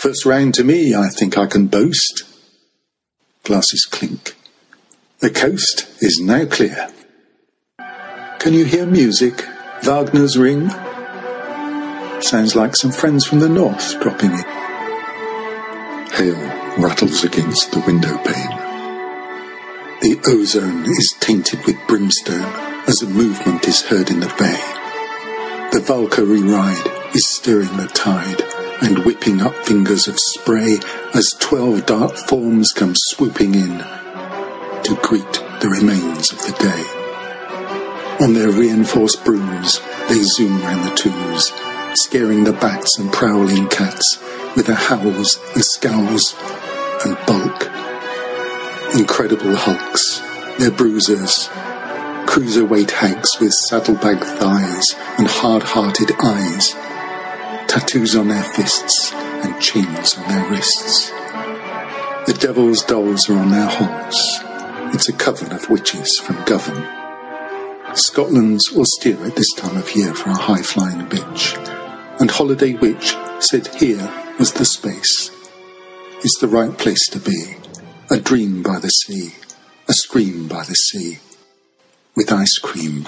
First round to me, I think I can boast. Glasses clink. The coast is now clear. Can you hear music? Wagner's ring? Sounds like some friends from the north dropping in. Hail rattles against the window pane. The ozone is tainted with brimstone as a movement is heard in the bay. The Valkyrie ride is stirring the tide and whipping up fingers of spray as twelve dark forms come swooping in to greet the remains of the day. On their reinforced brooms, they zoom round the tombs, scaring the bats and prowling cats with their howls and scowls and bulk. Incredible hulks, their bruisers, cruiserweight hags with saddlebag thighs and hard-hearted eyes, tattoos on their fists and chains on their wrists. The devil's dolls are on their halls. It's a coven of witches from Govan. Scotland's austere at this time of year for a high-flying bitch, and Holiday Witch said here was the space. It's the right place to be. A dream by the sea, a scream by the sea, with ice cream.